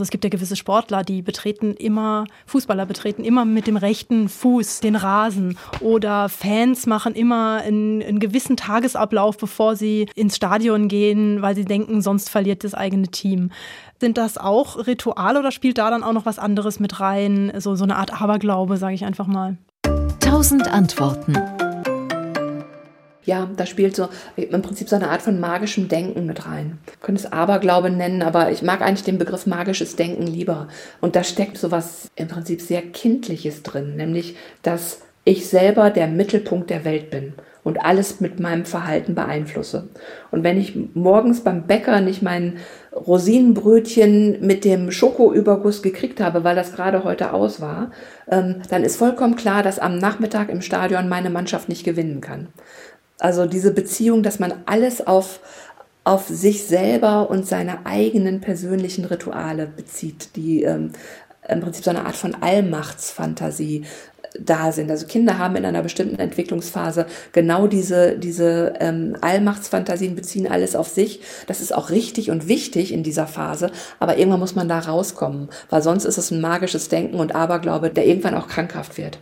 Also es gibt ja gewisse Sportler, die betreten immer, Fußballer betreten immer mit dem rechten Fuß den Rasen oder Fans machen immer einen, einen gewissen Tagesablauf, bevor sie ins Stadion gehen, weil sie denken, sonst verliert das eigene Team. Sind das auch Rituale oder spielt da dann auch noch was anderes mit rein? So, so eine Art Aberglaube, sage ich einfach mal. Tausend Antworten. Ja, da spielt so im Prinzip so eine Art von magischem Denken mit rein. Ich könnte es Aberglaube nennen, aber ich mag eigentlich den Begriff magisches Denken lieber. Und da steckt so was im Prinzip sehr Kindliches drin, nämlich, dass ich selber der Mittelpunkt der Welt bin und alles mit meinem Verhalten beeinflusse. Und wenn ich morgens beim Bäcker nicht mein Rosinenbrötchen mit dem Schokoüberguss gekriegt habe, weil das gerade heute aus war, ähm, dann ist vollkommen klar, dass am Nachmittag im Stadion meine Mannschaft nicht gewinnen kann. Also diese Beziehung, dass man alles auf, auf sich selber und seine eigenen persönlichen Rituale bezieht, die ähm, im Prinzip so eine Art von Allmachtsfantasie da sind. Also Kinder haben in einer bestimmten Entwicklungsphase genau diese, diese ähm, Allmachtsfantasien, beziehen alles auf sich. Das ist auch richtig und wichtig in dieser Phase, aber irgendwann muss man da rauskommen, weil sonst ist es ein magisches Denken und Aberglaube, der irgendwann auch krankhaft wird.